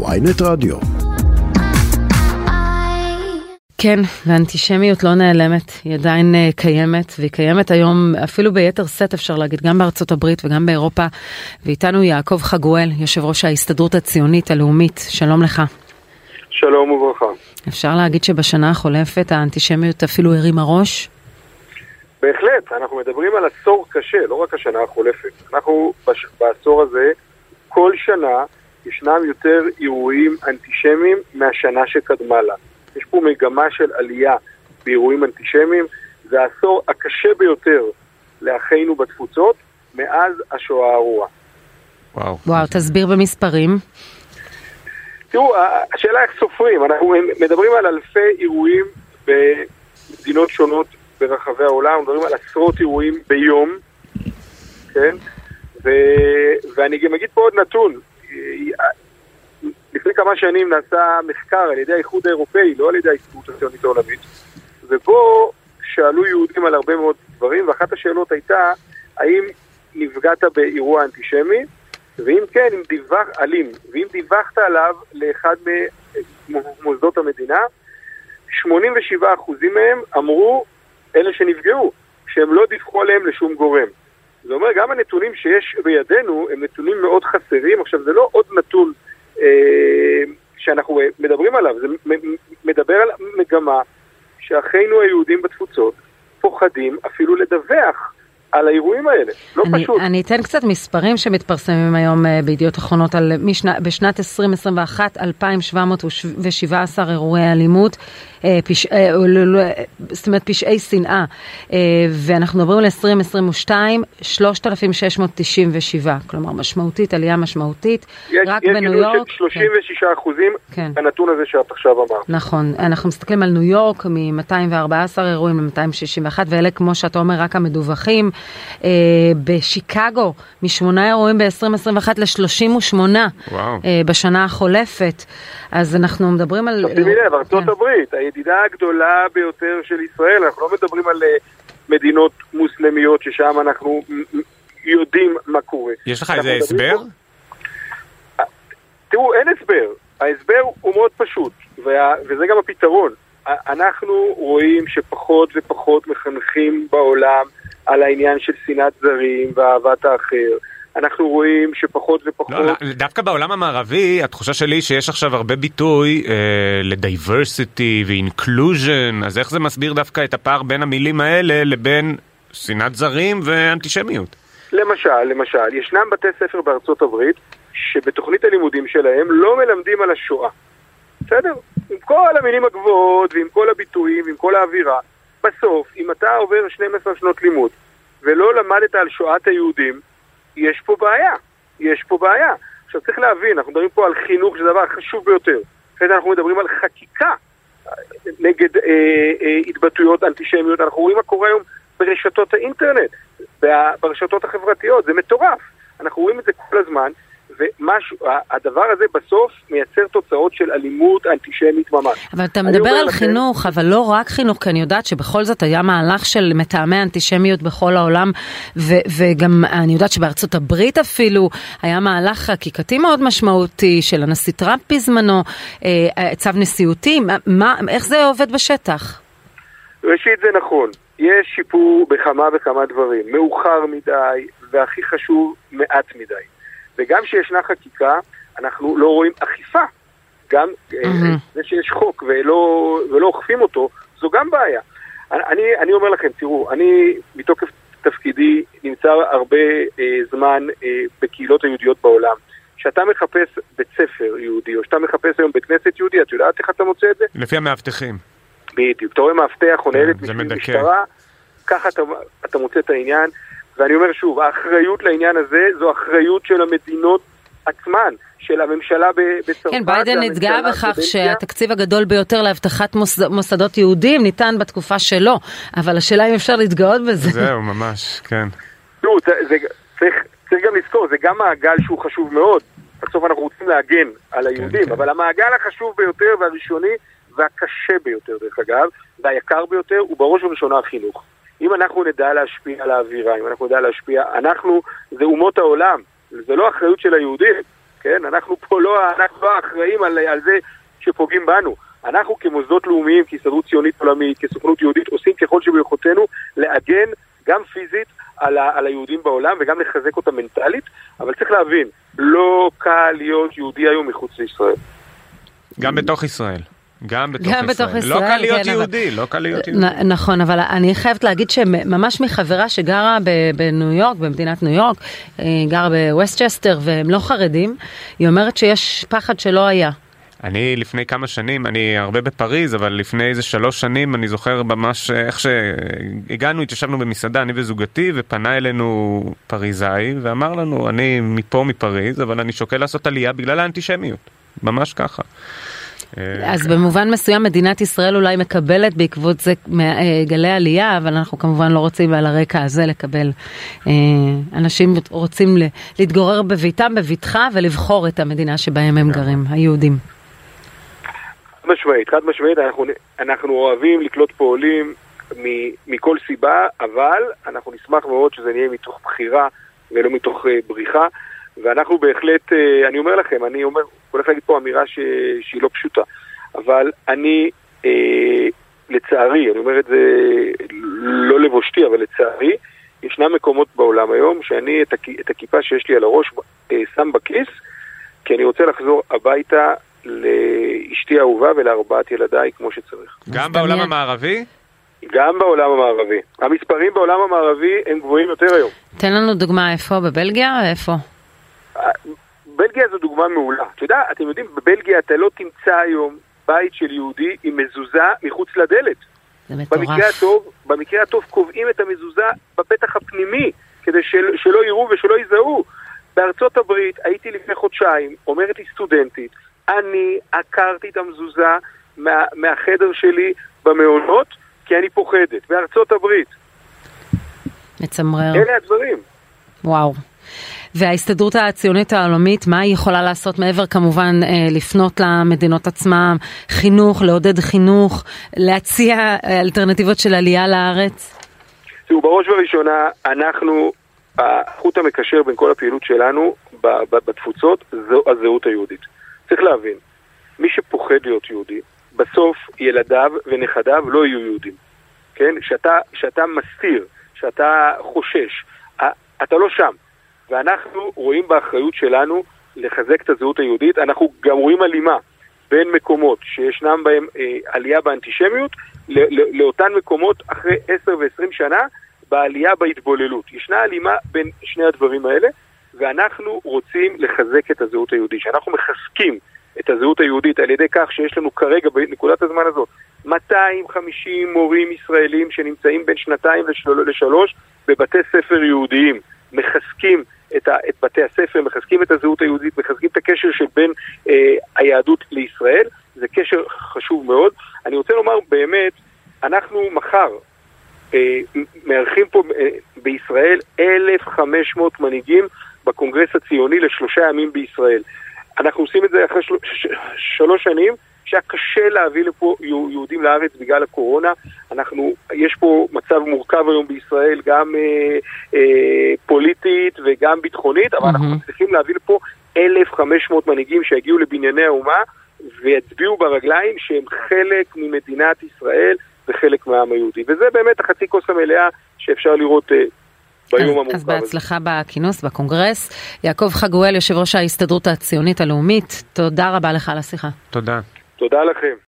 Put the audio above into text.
ויינט רדיו. כן, ואנטישמיות לא נעלמת, היא עדיין uh, קיימת, והיא קיימת היום אפילו ביתר שאת אפשר להגיד, גם בארצות הברית וגם באירופה. ואיתנו יעקב חגואל, יושב ראש ההסתדרות הציונית הלאומית, שלום לך. שלום וברכה. אפשר להגיד שבשנה החולפת האנטישמיות אפילו הרימה ראש? בהחלט, אנחנו מדברים על עשור קשה, לא רק השנה החולפת. אנחנו בש... בעשור הזה, כל שנה ישנם יותר אירועים אנטישמיים מהשנה שקדמה לה. יש פה מגמה של עלייה באירועים אנטישמיים, זה העשור הקשה ביותר לאחינו בתפוצות מאז השואה הארורה. וואו. וואו, תסביר במספרים. תראו, השאלה איך סופרים, אנחנו מדברים על אלפי אירועים במדינות שונות ברחבי העולם, מדברים על עשרות אירועים ביום, כן? ו... ואני גם אגיד פה עוד נתון, לפני כמה שנים נעשה מחקר על ידי האיחוד האירופאי, לא על ידי ההסתדרות הציונית העולמית, ובו שאלו יהודים על הרבה מאוד דברים, ואחת השאלות הייתה, האם נפגעת באירוע אנטישמי, ואם כן, אם דיווח, אלים, ואם דיווחת עליו לאחד ממוסדות המדינה, 87% מהם אמרו, אלה שנפגעו, שהם לא דיווחו עליהם לשום גורם. זה אומר, גם הנתונים שיש בידינו הם נתונים מאוד חסרים. עכשיו, זה לא עוד נתון שאנחנו מדברים עליו, זה מדבר על מגמה שאחינו היהודים בתפוצות פוחדים אפילו לדווח על האירועים האלה, לא אני, פשוט. אני אתן קצת מספרים שמתפרסמים היום אה, בידיעות אחרונות על משנה, בשנת 2021, 2,717 אירועי אלימות, אה, פש, אה, לא, לא, זאת אומרת פשעי שנאה, ואנחנו מדברים על 2022, 3,697, כלומר משמעותית, עלייה משמעותית, יש, רק יש בניו יורק. יש גידול של 36 כן. אחוזים, כן. הנתון הזה שאת עכשיו אמרת. נכון, אנחנו מסתכלים על ניו יורק מ-214 אירועים ל-261, ואלה כמו שאתה אומר רק המדווחים. אה, בשיקגו, משמונה אירועים ב-2021 ל-38 אה, בשנה החולפת. אז אנחנו מדברים על... שימי לב, ארצות כן. הברית, הידידה הגדולה ביותר של ישראל, אנחנו לא מדברים על אה, מדינות מוסלמיות ששם אנחנו יודעים מה קורה. יש לך איזה הסבר? פה... תראו, אין הסבר. ההסבר הוא מאוד פשוט, וה... וזה גם הפתרון. אנחנו רואים שפחות ופחות מחנכים בעולם על העניין של שנאת זרים ואהבת האחר. אנחנו רואים שפחות ופחות... לא, דווקא בעולם המערבי, התחושה שלי שיש עכשיו הרבה ביטוי אה, לדייברסיטי ואינקלוז'ן, אז איך זה מסביר דווקא את הפער בין המילים האלה לבין שנאת זרים ואנטישמיות? למשל, למשל, ישנם בתי ספר בארצות הברית שבתוכנית הלימודים שלהם לא מלמדים על השואה. בסדר? עם כל המילים הגבוהות ועם כל הביטויים ועם כל האווירה, בסוף, אם אתה עובר 12 שנות לימוד ולא למדת על שואת היהודים, יש פה בעיה. יש פה בעיה. עכשיו צריך להבין, אנחנו מדברים פה על חינוך, שזה דבר חשוב ביותר. אחרי זה אנחנו מדברים על חקיקה נגד אה, אה, התבטאויות אנטישמיות. אנחנו רואים מה קורה היום ברשתות האינטרנט, ברשתות החברתיות, זה מטורף. אנחנו רואים את זה כל הזמן, והדבר הזה בסוף מייצר תוצאות של אלימות אנטישמית ממש. אבל אתה מדבר על לכם... חינוך, אבל לא רק חינוך, כי אני יודעת שבכל זאת היה מהלך של מטעמי אנטישמיות בכל העולם, ו- וגם אני יודעת שבארצות הברית אפילו היה מהלך חקיקתי מאוד משמעותי של הנשיא טראמפ בזמנו, אה, צו נשיאותי, מה, איך זה עובד בשטח? ראשית זה נכון, יש שיפור בכמה וכמה דברים, מאוחר מדי, והכי חשוב, מעט מדי. וגם כשישנה חקיקה, אנחנו לא רואים אכיפה. גם mm-hmm. זה שיש חוק ולא, ולא אוכפים אותו, זו גם בעיה. אני, אני אומר לכם, תראו, אני מתוקף תפקידי נמצא הרבה אה, זמן אה, בקהילות היהודיות בעולם. כשאתה מחפש בית ספר יהודי, או שאתה מחפש היום בית כנסת יהודי, את יודעת איך אתה מוצא את זה? לפי המאבטחים. בדיוק. אתה רואה מאבטח או ניידת משטרה, ככה אתה, אתה מוצא את העניין. ואני אומר שוב, האחריות לעניין הזה זו אחריות של המדינות עצמן. של הממשלה בצרפת. כן, ביידן התגאה בכך שהתקציב הגדול ביותר לאבטחת מוסד, מוסדות יהודים ניתן בתקופה שלו, אבל השאלה אם אפשר להתגאות בזה. זהו, ממש, כן. תראו, צריך, צריך גם לזכור, זה גם מעגל שהוא חשוב מאוד. בסוף אנחנו רוצים להגן על היהודים, כן, כן. אבל המעגל החשוב ביותר והראשוני והקשה ביותר, דרך אגב, והיקר ביותר, הוא בראש ובראשונה החינוך. אם אנחנו נדע להשפיע על האווירה, אם אנחנו נדע להשפיע, אנחנו, זה אומות העולם, זה לא אחריות של היהודים, כן? אנחנו פה לא, אנחנו לא אחראים על, על זה שפוגעים בנו. אנחנו כמוסדות לאומיים, כהסתדרות ציונית עולמית, כסוכנות יהודית, עושים ככל שביכולתנו להגן גם פיזית על, ה, על היהודים בעולם וגם לחזק אותם מנטלית, אבל צריך להבין, לא קל להיות יהודי היום מחוץ לישראל. גם בתוך ישראל. גם בתוך גם ישראל. בתוך ישראל, לא קל להיות כן, אבל- יהודי, לא קל להיות יהודי. נ- נכון, אבל אני חייבת להגיד שממש מחברה שגרה ב- בניו יורק, במדינת ניו יורק, אה, גרה בווסטצ'סטר והם לא חרדים, היא אומרת שיש פחד שלא היה. אני לפני כמה שנים, אני הרבה בפריז, אבל לפני איזה שלוש שנים, אני זוכר ממש אה, איך שהגענו, התיישבנו במסעדה, אני וזוגתי, ופנה אלינו פריזאי, ואמר לנו, אני מפה מפריז, אבל אני שוקל לעשות עלייה בגלל האנטישמיות. ממש ככה. אה, אז במובן מסוים מדינת ישראל אולי מקבלת בעקבות זה אה, גלי עלייה, אבל אנחנו כמובן לא רוצים על הרקע הזה לקבל. אה, אנשים רוצים להתגורר בביתם בבטחה ולבחור את המדינה שבהם הם גרים, היהודים. חד משמעית, חד משמעית, אנחנו, אנחנו אוהבים לקלוט פה עולים מכל סיבה, אבל אנחנו נשמח מאוד שזה נהיה מתוך בחירה ולא מתוך בריחה, ואנחנו בהחלט, אה, אני אומר לכם, אני אומר, הולך להגיד פה אמירה ש, שהיא לא פשוטה, אבל אני, אה, לצערי, אני אומר את זה לא לבושתי, אבל לצערי, ישנם מקומות בעולם היום שאני את, הכ, את הכיפה שיש לי על הראש אה, שם בכיס, כי אני רוצה לחזור הביתה לאשתי האהובה ולארבעת ילדיי כמו שצריך. גם בעולם המערבי? גם בעולם המערבי. המספרים בעולם המערבי הם גבוהים יותר היום. תן לנו דוגמה איפה, בבלגיה? איפה? בלגיה זו דוגמה מעולה. אתה יודע, אתם יודעים, בבלגיה אתה לא תמצא היום בית של יהודי עם מזוזה מחוץ לדלת. זה מטורף. במקרה הטוב, במקרה הטוב קובעים את המזוזה בפתח הפנימי, כדי של, שלא יראו ושלא יזהו. בארצות הברית הייתי לפני חודשיים, אומרת לי סטודנטית, אני עקרתי את המזוזה מה, מהחדר שלי במעונות, כי אני פוחדת. בארצות הברית. מצמרר. אלה הדברים. וואו. וההסתדרות הציונית העולמית, מה היא יכולה לעשות מעבר כמובן אה, לפנות למדינות עצמם, חינוך, לעודד חינוך, להציע אה, אלטרנטיבות של עלייה לארץ? תראו, בראש ובראשונה, אנחנו, החוט המקשר בין כל הפעילות שלנו בתפוצות זו הזהות היהודית. צריך להבין, מי שפוחד להיות יהודי, בסוף ילדיו ונכדיו לא יהיו יהודים. כן? כשאתה, כשאתה מסתיר, כשאתה חושש, אתה לא שם. ואנחנו רואים באחריות שלנו לחזק את הזהות היהודית. אנחנו גם רואים הלימה בין מקומות שישנם בהם אה, עלייה באנטישמיות לאותן מקומות אחרי 10 ו-20 שנה בעלייה בהתבוללות. ישנה הלימה בין שני הדברים האלה, ואנחנו רוצים לחזק את הזהות היהודית. כשאנחנו מחזקים את הזהות היהודית על ידי כך שיש לנו כרגע, בנקודת הזמן הזאת, 250 מורים ישראלים שנמצאים בין שנתיים לשל- לשלוש בבתי ספר יהודיים, מחזקים את, ה, את בתי הספר, מחזקים את הזהות היהודית, מחזקים את הקשר שבין אה, היהדות לישראל, זה קשר חשוב מאוד. אני רוצה לומר באמת, אנחנו מחר אה, מארחים פה אה, בישראל 1,500 מנהיגים בקונגרס הציוני לשלושה ימים בישראל. אנחנו עושים את זה אחרי של... ש... שלוש שנים, שהיה קשה להביא לפה יהודים לארץ בגלל הקורונה. אנחנו, יש פה מצב מורכב היום בישראל, גם אה, אה, פוליטית וגם ביטחונית, אבל אנחנו צריכים להביא לפה 1,500 מנהיגים שיגיעו לבנייני האומה ויצביעו ברגליים שהם חלק ממדינת ישראל וחלק מהעם היהודי. וזה באמת החצי כוס המלאה שאפשר לראות אה, ביום אז, המורכב אז בהצלחה בכינוס, בקונגרס. יעקב חגואל, יושב ראש ההסתדרות הציונית הלאומית, תודה רבה לך על השיחה. תודה. תודה לכם.